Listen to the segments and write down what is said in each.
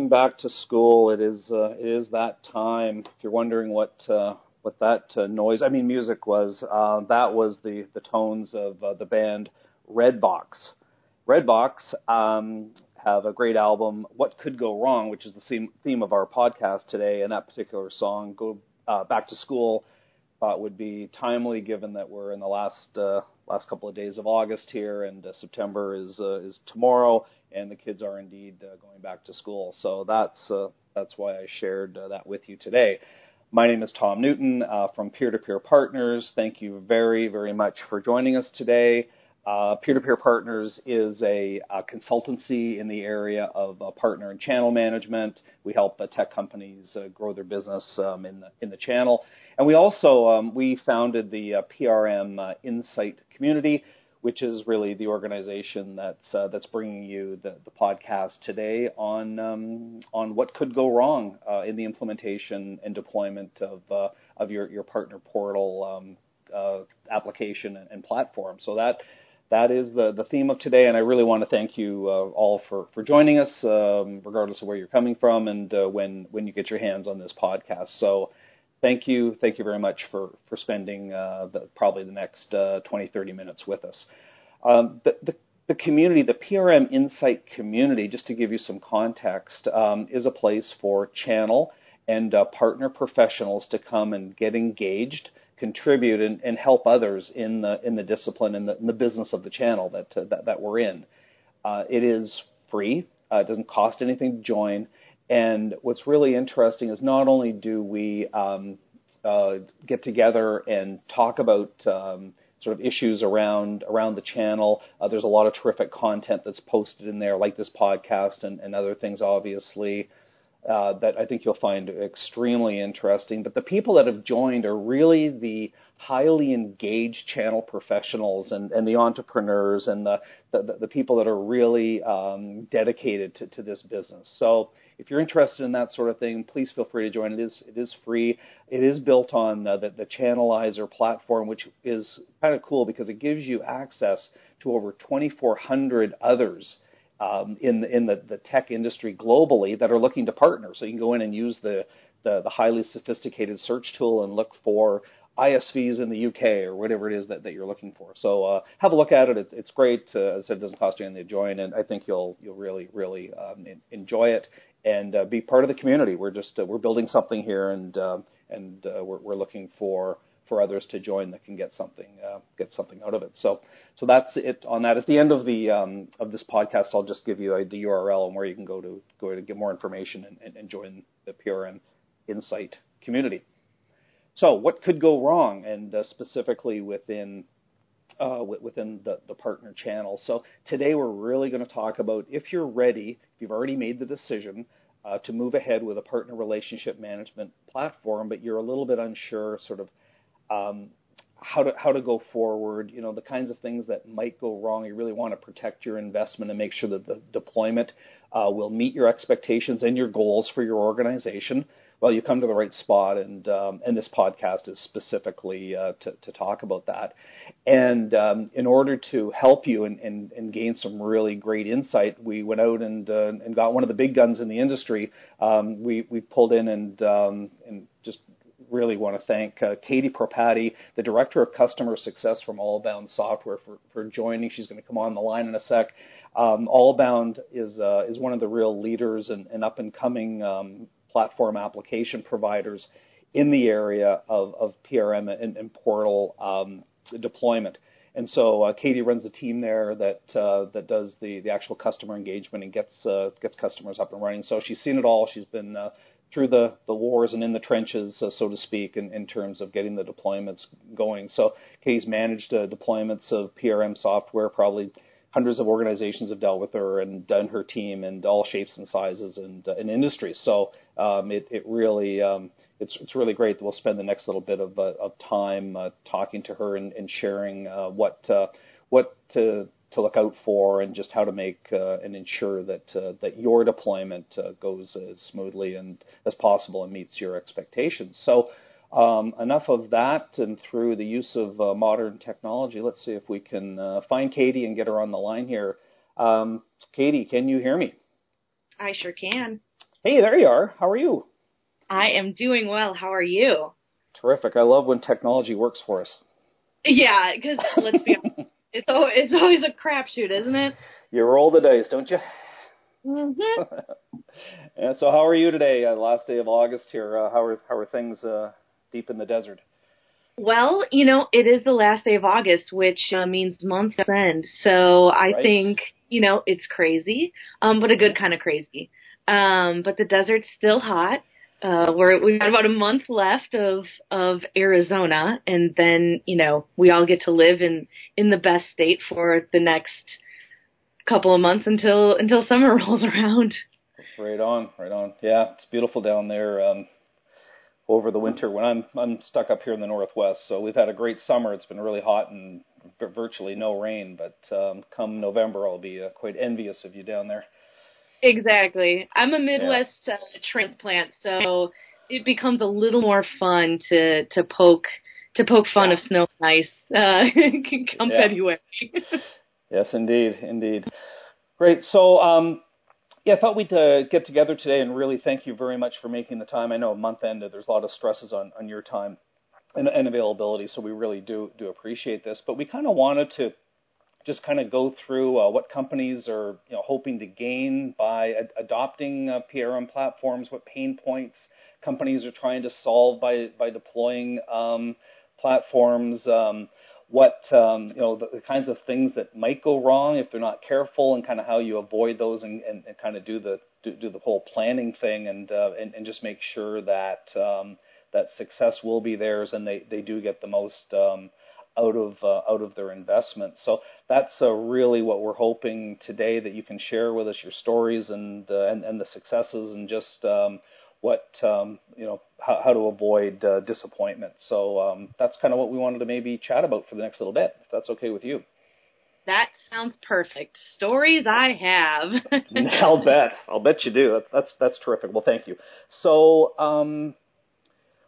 Going back to school. It is. Uh, it is that time. If you're wondering what uh, what that uh, noise, I mean, music was. Uh, that was the the tones of uh, the band Redbox. Redbox um, have a great album, What Could Go Wrong, which is the theme, theme of our podcast today. And that particular song, Go uh, Back to School, thought would be timely given that we're in the last uh, last couple of days of August here, and uh, September is uh, is tomorrow, and the kids are indeed uh, going back to school. So that's uh, that's why I shared uh, that with you today. My name is Tom Newton uh, from Peer to Peer Partners. Thank you very very much for joining us today. Uh, Peer-to-Peer Partners is a, a, consultancy in the area of uh, partner and channel management. We help uh, tech companies grow their business um, in the in the channel, and we also um, we founded the PRM Insight community, which is really the organization that's that's bringing you the, the podcast today on um, on what could go wrong in the implementation and deployment of of your your partner portal um, application and, and platform. So that that is the, the theme of today, and I really want to thank you uh, all for, for joining us, um, regardless of where you're coming from and uh, when when you get your hands on this podcast. So, thank you, thank you very much for for spending uh, the, probably the next uh, 20, 30 minutes with us. Um, the, the, the community, the PRM Insight community, just to give you some context, um, is a place for channel and uh, partner professionals to come and get engaged contribute and, and help others in the in the discipline and the, in the business of the channel that uh, that, that, we're in. Uh, it is free. Uh, it doesn't cost anything to join. And what's really interesting is not only do we um, uh, get together and talk about um, sort of issues around around the channel. Uh, there's a lot of terrific content that's posted in there, like this podcast and, and other things, obviously uh, that I think you'll find extremely interesting. But the people that have joined are really the highly engaged channel professionals and, and the entrepreneurs and the, the, the people that are really um, dedicated to, to this business. So if you're interested in that sort of thing, please feel free to join. It is it is free. It is built on the, the, the Channelizer platform, which is kind of cool because it gives you access to over 2,400 others um, in in the, the tech industry globally that are looking to partner. So you can go in and use the, the, the highly sophisticated search tool and look for ISVs in the UK or whatever it is that, that you're looking for. So uh, have a look at it. it it's great. Uh, as I said, it doesn't cost you anything to join, and I think you'll you'll really really um, enjoy it and uh, be part of the community. We're just uh, we're building something here, and um, and uh, we're, we're looking for for others to join that can get something uh, get something out of it. So so that's it on that. At the end of the um, of this podcast, I'll just give you a, the URL and where you can go to go to get more information and, and, and join the PRM Insight community. So what could go wrong, and uh, specifically within uh, within the, the partner channel. So today we're really going to talk about if you're ready, if you've already made the decision uh, to move ahead with a partner relationship management platform, but you're a little bit unsure, sort of um, how to how to go forward, you know, the kinds of things that might go wrong. You really want to protect your investment and make sure that the deployment uh, will meet your expectations and your goals for your organization. Well, you come to the right spot, and um, and this podcast is specifically uh, to to talk about that. And um, in order to help you and, and, and gain some really great insight, we went out and uh, and got one of the big guns in the industry. Um, we we pulled in and um, and just really want to thank uh, Katie Propati, the Director of Customer Success from Allbound Software, for, for joining. She's going to come on the line in a sec. Um, Allbound is uh, is one of the real leaders and, and up and coming um, platform application providers in the area of, of PRM and, and portal um, deployment. And so uh, Katie runs a team there that uh, that does the, the actual customer engagement and gets uh, gets customers up and running. So she's seen it all. She's been uh, through the, the wars and in the trenches, uh, so to speak, in, in terms of getting the deployments going. So Katie's managed uh, deployments of PRM software. Probably hundreds of organizations have dealt with her and done her team in all shapes and sizes and, uh, and industries. So um, it, it really um, it's, it's really great that we'll spend the next little bit of, uh, of time uh, talking to her and, and sharing uh, what uh, what to to look out for and just how to make uh, and ensure that uh, that your deployment uh, goes as smoothly and as possible and meets your expectations. So um, enough of that, and through the use of uh, modern technology, let's see if we can uh, find Katie and get her on the line here. Um, Katie, can you hear me? I sure can. Hey, there you are. How are you? I am doing well. How are you? Terrific. I love when technology works for us. Yeah, because let's be honest, it's always, it's always a crapshoot, isn't it? You roll the dice, don't you? Mm-hmm. and so, how are you today? Uh, last day of August here. Uh, how are how are things uh, deep in the desert? Well, you know, it is the last day of August, which uh, means month end. So I Right. think you know it's crazy, um, but a good kind of crazy. Um, but the desert's still hot. Uh, we're we've got about a month left of of Arizona, and then you know we all get to live in in the best state for the next couple of months until until summer rolls around. Right on, right on. Yeah, it's beautiful down there. Um, over the winter when I'm I'm stuck up here in the northwest, so we've had a great summer. It's been really hot and virtually no rain, but um, come November I'll be uh, quite envious of you down there. Exactly. I'm a Midwest uh, transplant, so it becomes a little more fun to to poke to poke fun Yeah. of snow and ice uh, come Yeah. February. Yes, indeed, indeed. Great. So, um, yeah, I thought we'd uh, get together today and really thank you very much for making the time. I know month end there's a lot of stresses on, on your time and, and availability, so we really do do appreciate this. But we kind of wanted to just kind of go through uh, what companies are you know hoping to gain by ad- adopting uh, PRM platforms, what pain points companies are trying to solve by by deploying um, platforms. Um, what um, you know the, the kinds of things that might go wrong if they're not careful, and kind of how you avoid those, and, and, and kind of do the do, do the whole planning thing, and, uh, and and just make sure that um, that success will be theirs, and they, they do get the most um, out of uh, out of their investment. So that's uh, really what we're hoping today that you can share with us your stories and uh, and, and the successes, and just um, what um, you know how, how to avoid uh, disappointment. So um, that's kind of what we wanted to maybe chat about for the next little bit, if that's okay with you. That sounds perfect. Stories I have. I'll bet. I'll bet you do. That's that's, that's terrific. Well, thank you. So um,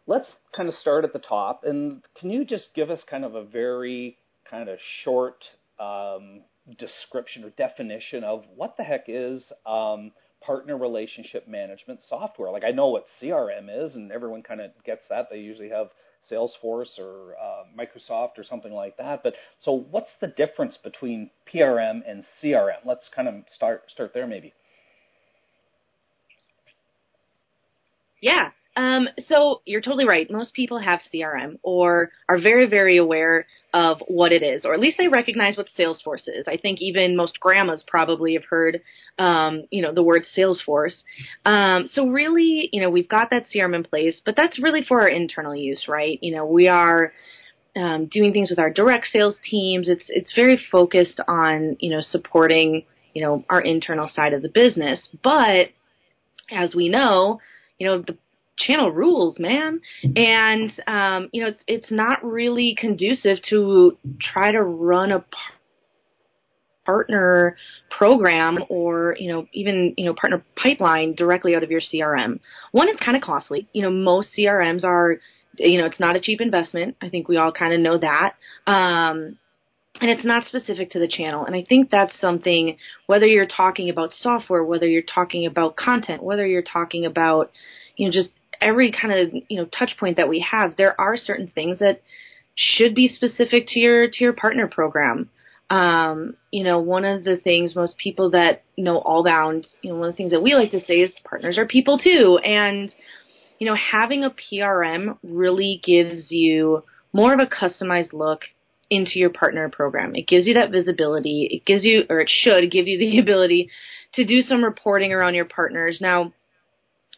let's kind of start at the top, and can you just give us kind of a very kind of short um, description or definition of what the heck is um, partner relationship management software? Like I know what CRM is, and everyone kind of gets that. They usually have Salesforce or uh, Microsoft or something like that. But so, what's the difference between PRM and CRM? Let's kind of start start there, maybe. Yeah. Um, so you're totally right. Most people have CRM or are very, very aware of what it is, or at least they recognize what Salesforce is. I think even most grandmas probably have heard, um, you know, the word Salesforce. Um, so really, you know, we've got that CRM in place, but that's really for our internal use, right? You know, we are um, doing things with our direct sales teams. It's it's very focused on you know supporting you know our internal side of the business, but as we know, you know the channel rules, man, and um, you know it's it's not really conducive to try to run a par- partner program or you know even you know partner pipeline directly out of your CRM. One, it's kind of costly. You know most CRMs are you know it's not a cheap investment. I think we all kind of know that. Um, and it's not specific to the channel. And I think that's something, whether you're talking about software, whether you're talking about content, whether you're talking about, you know, just every kind of, you know, touch point that we have, there are certain things that should be specific to your, to your partner program. Um, you know, one of the things most people that know Allbound, you know, one of the things that we like to say is partners are people too. And, you know, having a PRM really gives you more of a customized look into your partner program. It gives you that visibility. It gives you, or it should give you the ability to do some reporting around your partners. Now,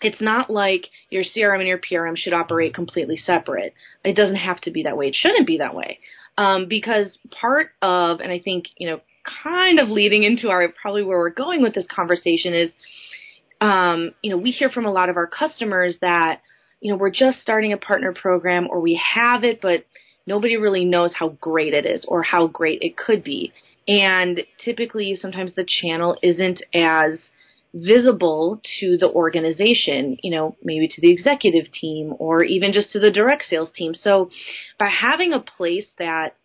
it's not like your CRM and your PRM should operate completely separate. It doesn't have to be that way. It shouldn't be that way. Um, because part of, and I think, you know, kind of leading into our, probably where we're going with this conversation is, um, you know, we hear from a lot of our customers that, you know, we're just starting a partner program or we have it, but nobody really knows how great it is or how great it could be. And typically, sometimes the channel isn't as visible to the organization, you know, maybe to the executive team or even just to the direct sales team. So by having a place that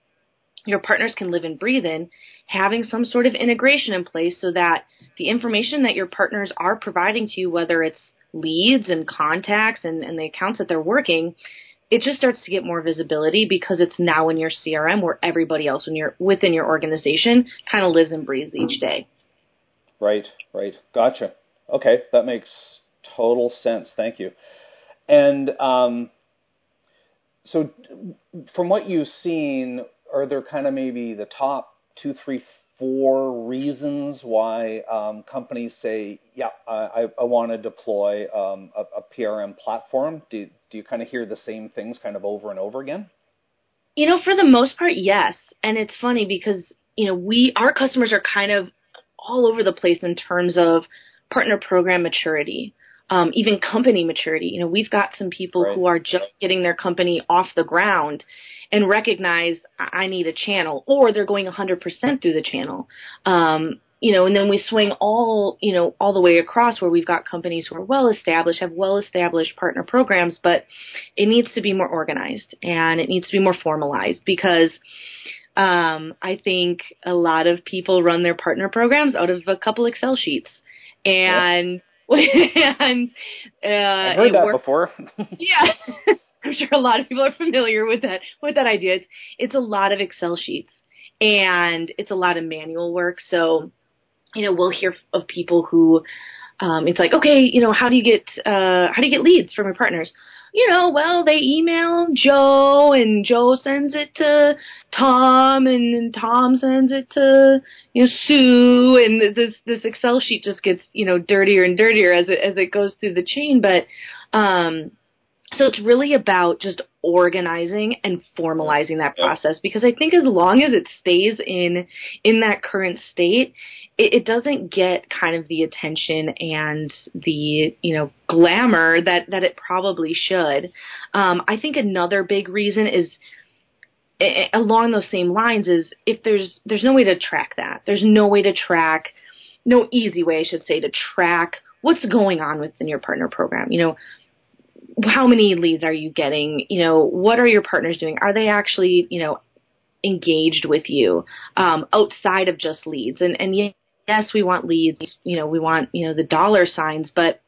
your partners can live and breathe in, having some sort of integration in place so that the information that your partners are providing to you, whether it's leads and contacts and, and the accounts that they're working, it just starts to get more visibility because it's now in your CRM where everybody else in your within your organization kind of lives and breathes each day. Right, right. Gotcha. Okay, that makes total sense. Thank you. And um, so, from what you've seen, are there kind of maybe the top two, three, four reasons why um, companies say, "Yeah, I, I want to deploy um, a, a, PRM platform"? Do do you kind of hear the same things kind of over and over again? You know, for the most part, yes. And it's funny because you know we our customers are kind of all over the place in terms of partner program maturity. Um, even company maturity. You know, we've got some people right. who are just getting their company off the ground and recognize I need a channel, or they're going 100% through the channel. Um, you know, and then we swing all, you know, all the way across where we've got companies who are well established, have well established partner programs, but it needs to be more organized and it needs to be more formalized because um, I think a lot of people run their partner programs out of a couple Excel sheets. And and uh, I've heard that works. before. yeah, I'm sure a lot of people are familiar with that with that idea. It's it's a lot of Excel sheets and it's a lot of manual work. So, you know, we'll hear of people who um, it's like, okay, you know, how do you get uh, how do you get leads from your partners? You know, well, they email Joe, and Joe sends it to Tom, and Tom sends it to you know Sue, and this this Excel sheet just gets you know dirtier and dirtier as it as it goes through the chain. But um, so it's really about just organizing and formalizing that process because I think as long as it stays in in that current state, it, it doesn't get kind of the attention and the you know glamour that that it probably should. Um, I think another big reason is along those same lines is if there's there's no way to track that. There's no way to track, no easy way I should say to track what's going on within your partner program. You know, how many leads are you getting? You know, what are your partners doing? Are they actually, you know, engaged with you um, outside of just leads? And and yes, we want leads. You know, we want you know the dollar signs, but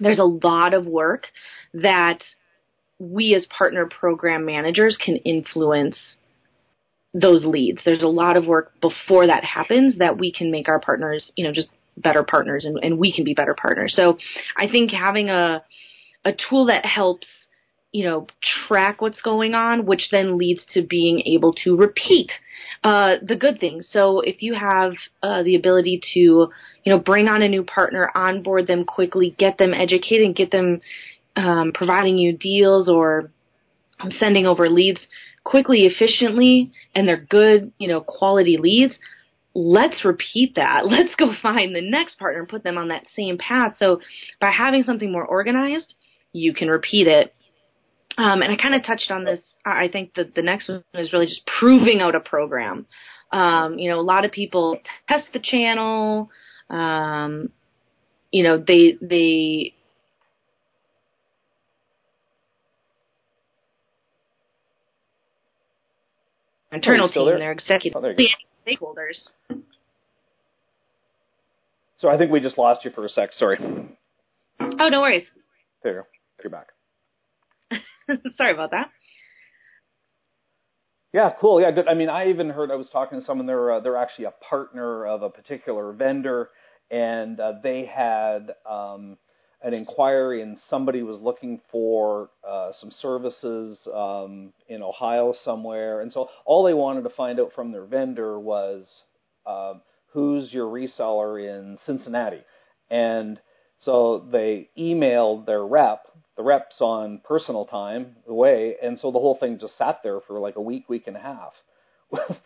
there's a lot of work that we as partner program managers can influence those leads. There's a lot of work before that happens that we can make our partners, you know, just better partners and, and we can be better partners. So I think having a a tool that helps you know track what's going on which then leads to being able to repeat uh, the good things so if you have uh, the ability to you know bring on a new partner onboard them quickly get them educated get them um, providing you deals or sending over leads quickly efficiently and they're good you know quality leads let's repeat that. Let's go find the next partner and put them on that same path. So by having something more organized, you can repeat it. Um, and I kind of touched on this. I think that the next one is really just proving out a program. Um, you know, a lot of people test the channel. Um, you know, they they internal team, their executive oh, stakeholders. So I think we just lost you for a sec. Sorry. Oh, no worries. There you go. You're back. Sorry about that. Yeah, cool. Yeah, good. I mean, I even heard I was talking to someone. They're uh, they're actually a partner of a particular vendor, and uh, they had um, an inquiry, and somebody was looking for uh, some services um, in Ohio somewhere, and so all they wanted to find out from their vendor was um, who's your reseller in Cincinnati, and so they emailed their rep the reps on personal time away, and so the whole thing just sat there for like a week, week and a half.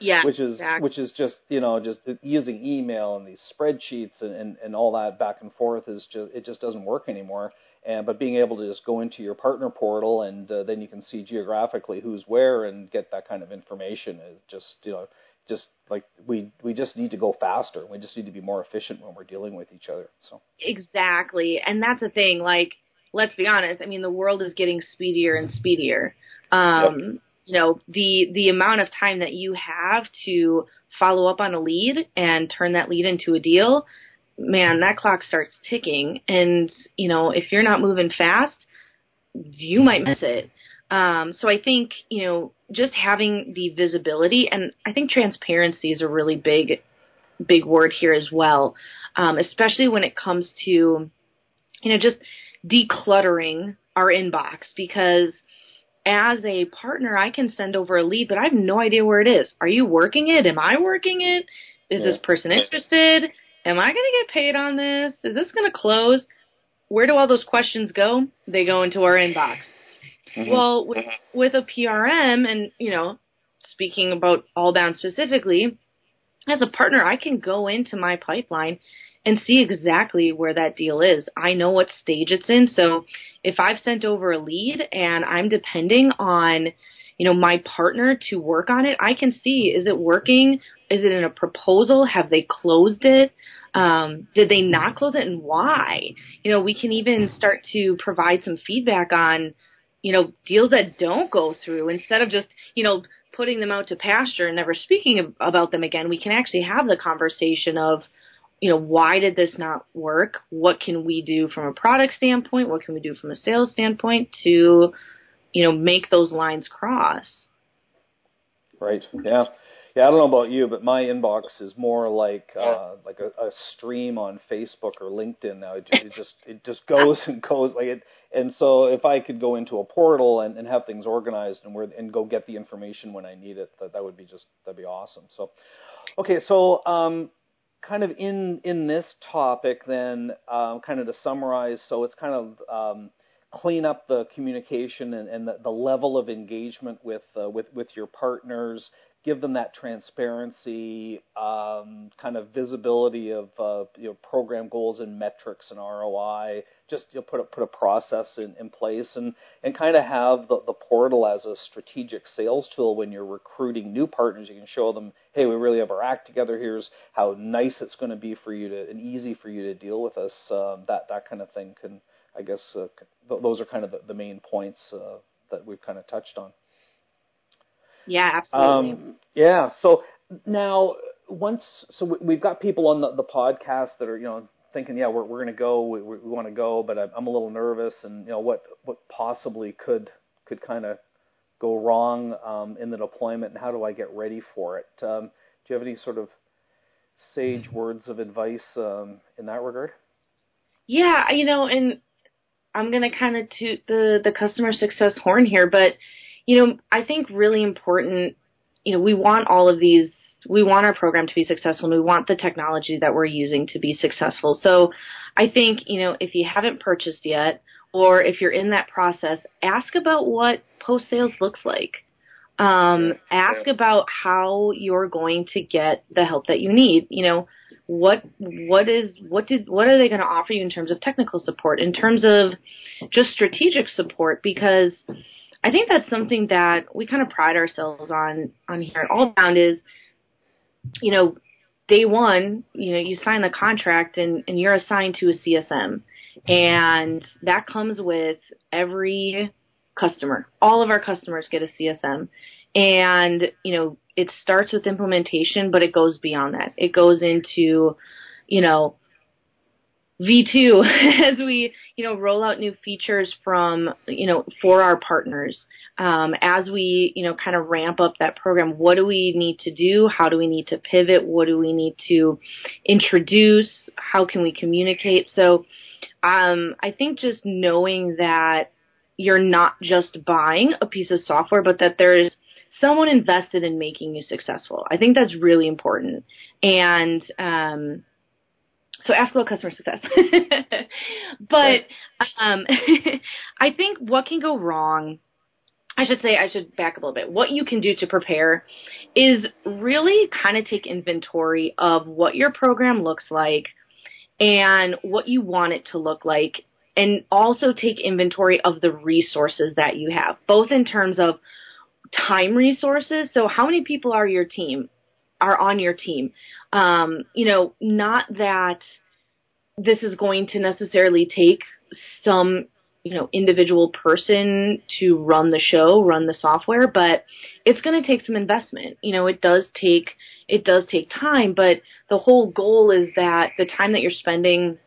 yeah, which is exactly. which is just you know just using email and these spreadsheets and, and and all that back and forth is just it just doesn't work anymore. And but being able to just go into your partner portal and uh, then you can see geographically who's where and get that kind of information is just you know just like we we just need to go faster. We just need to be more efficient when we're dealing with each other. So exactly, and that's the thing. Like let's be honest. I mean, the world is getting speedier and speedier. Um, yep. you know the the amount of time that you have to follow up on a lead and turn that lead into a deal man that clock starts ticking and you know if you're not moving fast you might miss it um, so i think you know just having the visibility and i think transparency is a really big big word here as well um, especially when it comes to you know just decluttering our inbox because as a partner, I can send over a lead, but I have no idea where it is. Are you working it? Am I working it? Is yeah. this person interested? Am I going to get paid on this? Is this going to close? Where do all those questions go? They go into our inbox. Mm-hmm. Well, with, with a PRM, and you know, speaking about all Allbound specifically, as a partner, I can go into my pipeline and see exactly where that deal is. I know what stage it's in. So if I've sent over a lead and I'm depending on, you know, my partner to work on it, I can see is it working? Is it in a proposal? Have they closed it? Um, did they not close it and why? You know, we can even start to provide some feedback on, you know, deals that don't go through instead of just, you know, putting them out to pasture and never speaking about them again. We can actually have the conversation of, you know, why did this not work? What can we do from a product standpoint? What can we do from a sales standpoint to, you know, make those lines cross? Right. Yeah. Yeah, I don't know about you, but my inbox is more like uh, like a, a stream on Facebook or LinkedIn now. It, it just it just goes and goes like it. And so if I could go into a portal and, and have things organized and where and go get the information when I need it, that that would be just that'd be awesome. So, okay, so um, kind of in in this topic, then, um, kind of to summarize, so it's kind of um, clean up the communication and, and the, the, level of engagement with uh, with with your partners, give them that transparency, um, kind of visibility of uh, you know, program goals and metrics and ROI. Just you know, put a, put a process in, in place and and kind of have the, the portal as a strategic sales tool when you're recruiting new partners. You can show them, hey, we really have our act together. Here's how nice it's going to be for you to and easy for you to deal with us. Um, that that kind of thing can, I guess, uh, those are kind of the, the main points uh, that we've kind of touched on. Yeah, absolutely. Um, yeah. So now, once so we've got people on the, the podcast that are you know thinking, yeah, we're we're going to go, we, we want to go, but I'm a little nervous, and you know what what possibly could could kind of go wrong um, in the deployment, and how do I get ready for it? Um, do you have any sort of sage words of advice um, in that regard? Yeah, you know, and I'm going to kind of toot the the customer success horn here, but you know, I think really important, you know, we want all of these we want our program to be successful and we want the technology that we're using to be successful. So I think, you know, if you haven't purchased yet or if you're in that process, ask about what post sales looks like. Um, ask about how you're going to get the help that you need. You know, what what is what did what are they going to offer you in terms of technical support, in terms of just strategic support? Because I think that's something that we kind of pride ourselves on on here at Allbound is, you know, day one, you know, you sign the contract and, and you're assigned to a CSM. And that comes with every customer. All of our customers get a CSM. And, you know, it starts with implementation, but it goes beyond that. It goes into, you know, V2 as we, you know, roll out new features from, you know, for our partners. Um, as we, you know, kind of ramp up that program, what do we need to do? How do we need to pivot? What do we need to introduce? How can we communicate? So, um, I think just knowing that you're not just buying a piece of software, but that there is someone invested in making you successful. I think that's really important. And, um, so ask about customer success. but um, I think what can go wrong, I should say, I should back up a little bit. What you can do to prepare is really kind of take inventory of what your program looks like and what you want it to look like, and also take inventory of the resources that you have, both in terms of time resources. So, how many people are your team? Are on your team. Um, you know, not that this is going to necessarily take some you know individual person to run the show, run the software, but it's going to take some investment. You know, it does take it does take time, but the whole goal is that the time that you're spending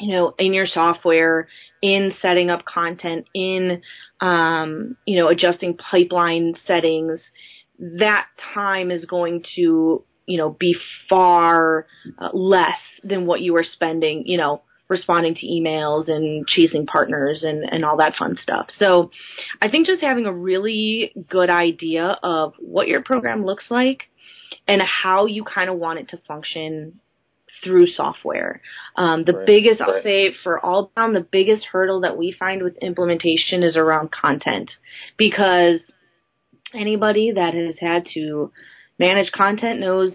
you know, in your software, in setting up content, in, um, you know, adjusting pipeline settings, that time is going to, you know, be far uh, less than what you were spending, you know, responding to emails and chasing partners and, and all that fun stuff. So I think just having a really good idea of what your program looks like and how you kind of want it to function through software. Um, the right. biggest, I'll say for Allbound, the biggest hurdle that we find with implementation is around content because anybody that has had to manage content knows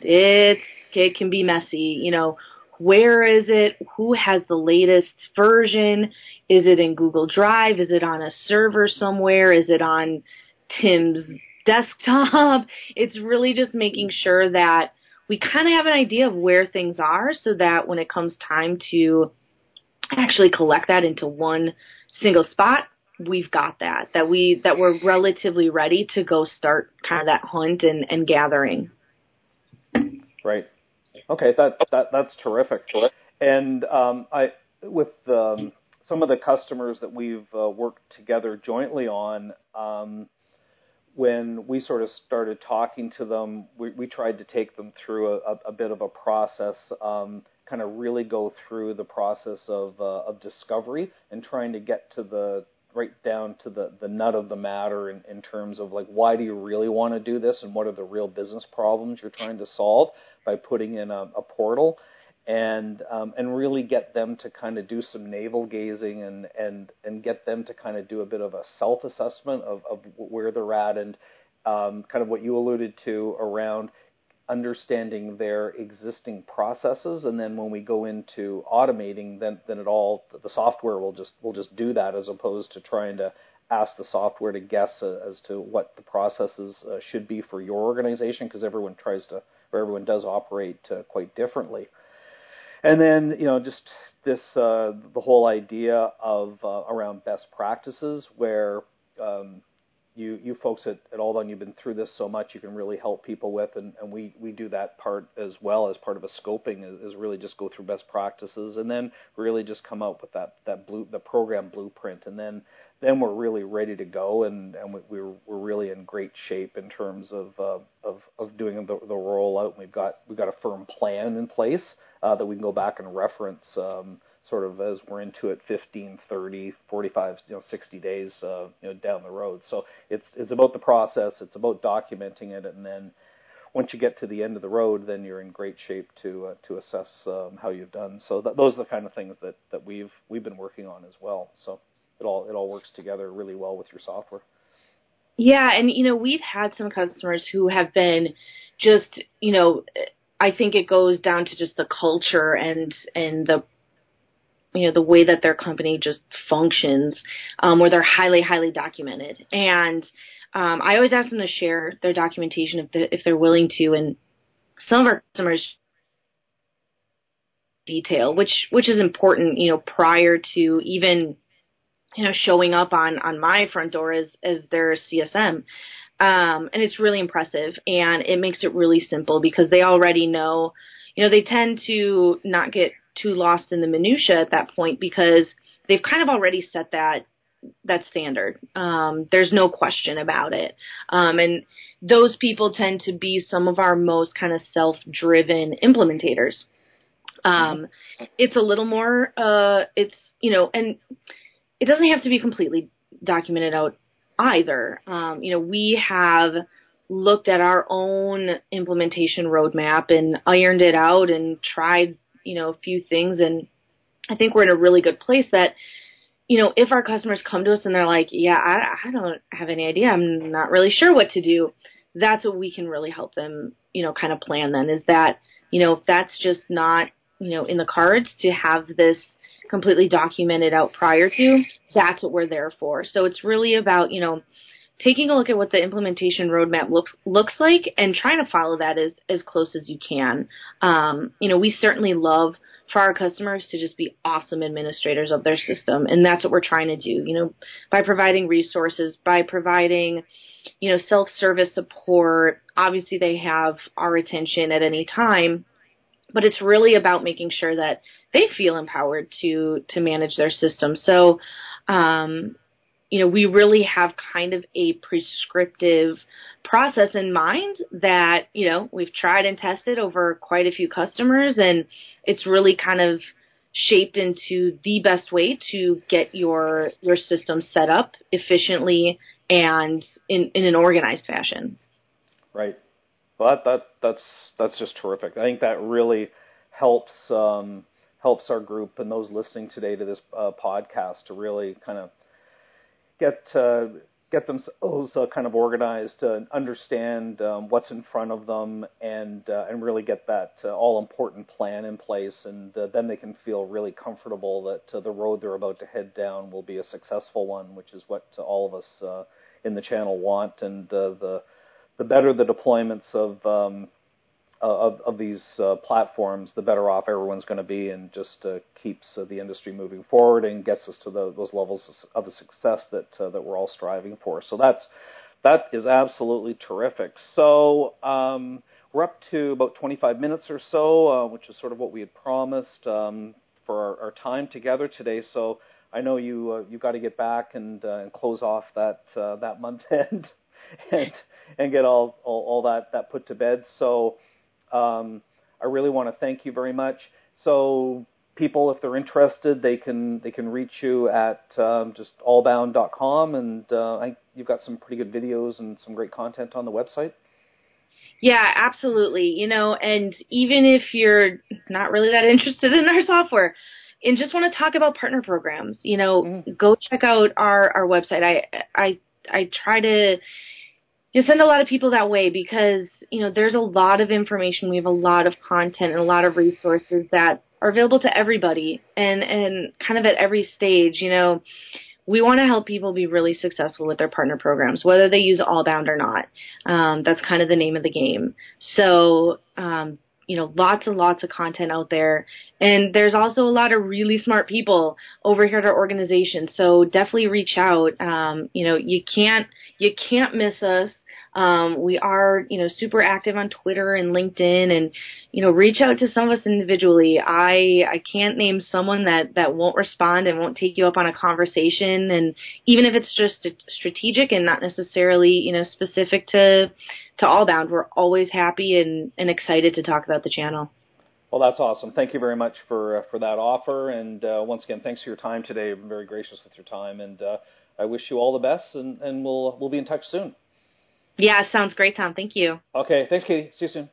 it's, it can be messy. You know, where is it? Who has the latest version? Is it in Google Drive? Is it on a server somewhere? Is it on Tim's desktop? It's really just making sure that we kind of have an idea of where things are so that when it comes time to actually collect that into one single spot, we've got that, that we, that we're relatively ready to go start kind of that hunt and, and gathering. Right. Okay, that that that's terrific. And um, I with um, some of the customers that we've uh, worked together jointly on. Um, when we sort of started talking to them, we, we tried to take them through a, a bit of a process, um, kind of really go through the process of, uh, of discovery and trying to get to the right down to the, the nut of the matter in, in terms of like why do you really want to do this and what are the real business problems you're trying to solve by putting in a, a portal and um, and really get them to kind of do some navel gazing and and and get them to kind of do a bit of a self assessment of, of where they're at and um, kind of what you alluded to around understanding their existing processes and then when we go into automating then then it all the software will just will just do that as opposed to trying to ask the software to guess uh, as to what the processes uh, should be for your organization because everyone tries to or everyone does operate uh, quite differently. And then you know just this uh, the whole idea of uh, around best practices where um, you you folks at, at Allbound you've been through this so much you can really help people with and, and we we do that part as well as part of a scoping is, is really just go through best practices and then really just come up with that that blue the program blueprint. And then then we're really ready to go and and we, we're we're really in great shape in terms of uh, of of doing the, the rollout. We've got we've got a firm plan in place uh, that we can go back and reference um, sort of as we're into it 15, 30, 45, you know, 60 days uh, you know, down the road. So it's it's about the process, it's about documenting it, and then once you get to the end of the road, then you're in great shape to uh, to assess um, how you've done. So that, those are the kind of things that, that we've we've been working on as well. So it all it all works together really well with your software. Yeah, and you know we've had some customers who have been just you know I think it goes down to just the culture and and the you know the way that their company just functions, um, where they're highly highly documented. And um, I always ask them to share their documentation if they, if they're willing to. And some of our customers detail, which which is important, you know, prior to even you know showing up on on my front door as as their CSM. Um, and it's really impressive and it makes it really simple because they already know, you know, they tend to not get too lost in the minutia at that point because they've kind of already set that that standard. Um, there's no question about it. Um, and those people tend to be some of our most kind of self-driven implementators. Um, it's a little more, uh, it's, you know, and it doesn't have to be completely documented out either. Um, you know, we have looked at our own implementation roadmap and ironed it out and tried, you know, a few things. And I think we're in a really good place that, you know, if our customers come to us and they're like, yeah, I, I don't have any idea. I'm not really sure what to do. That's what we can really help them, you know, kind of plan then is that, you know, if that's just not, you know, in the cards to have this completely documented out prior to, that's what we're there for. So it's really about, you know, taking a look at what the implementation roadmap looks looks like and trying to follow that as as close as you can. Um, you know, we certainly love for our customers to just be awesome administrators of their system, and that's what we're trying to do. You know, by providing resources, by providing you know self service support. Obviously, they have our attention at any time. But it's really about making sure that they feel empowered to to manage their system. So, um, you know, we really have kind of a prescriptive process in mind that, you know, we've tried and tested over quite a few customers and it's really kind of shaped into the best way to get your your system set up efficiently and in, in an organized fashion. Right. Well, that, that that's that's just terrific. I think that really helps um, helps our group and those listening today to this uh, podcast to really kind of get uh, get themselves uh, kind of organized to understand um, what's in front of them and uh, and really get that uh, all important plan in place. And uh, then they can feel really comfortable that uh, the road they're about to head down will be a successful one which is what uh, all of us uh, in the channel want. And uh, the the better the deployments of um, uh, of, of these uh, platforms, the better off everyone's going to be, and just uh, keeps uh, the industry moving forward and gets us to the, those levels of success that uh, that we're all striving for. So that's that is absolutely terrific. So um, we're up to about 25 minutes or so, which is sort of what we had promised um, for our, our, time together today. So I know you you got to get back and and close off that that month end. and and get all, all all that that put to bed. So um, I really want to thank you very much. So people, if they're interested, they can they can reach you at um, just allbound.com, and uh, I, you've got some pretty good videos and some great content on the website. Yeah, absolutely. You know, and even if you're not really that interested in our software and just want to talk about partner programs, you know, mm-hmm. go check out our our website. I I I try to you send a lot of people that way because you know there's a lot of information. We have a lot of content and a lot of resources that are available to everybody and and kind of at every stage you know we want to help people be really successful with their partner programs whether they use allbound or not. Um, that's kind of the name of the game. So um, you know lots and lots of content out there. And there's also a lot of really smart people over here at our organization. So definitely reach out. Um, you know you can't you can't miss us um, we are, you know, super active on Twitter and LinkedIn, and you know, reach out to some of us individually. I I can't name someone that that won't respond and won't take you up on a conversation, and even if it's just strategic and not necessarily, you know, specific to to Allbound, we're always happy and and excited to talk about the channel. Well, that's awesome. Thank you very much for uh, for that offer, and uh, once again, thanks for your time today. I'm very gracious with your time, and uh, I wish you all the best, and, and we'll we'll be in touch soon. Yeah, sounds great, Tom. Thank you. Okay. Thanks, Katie. See you soon.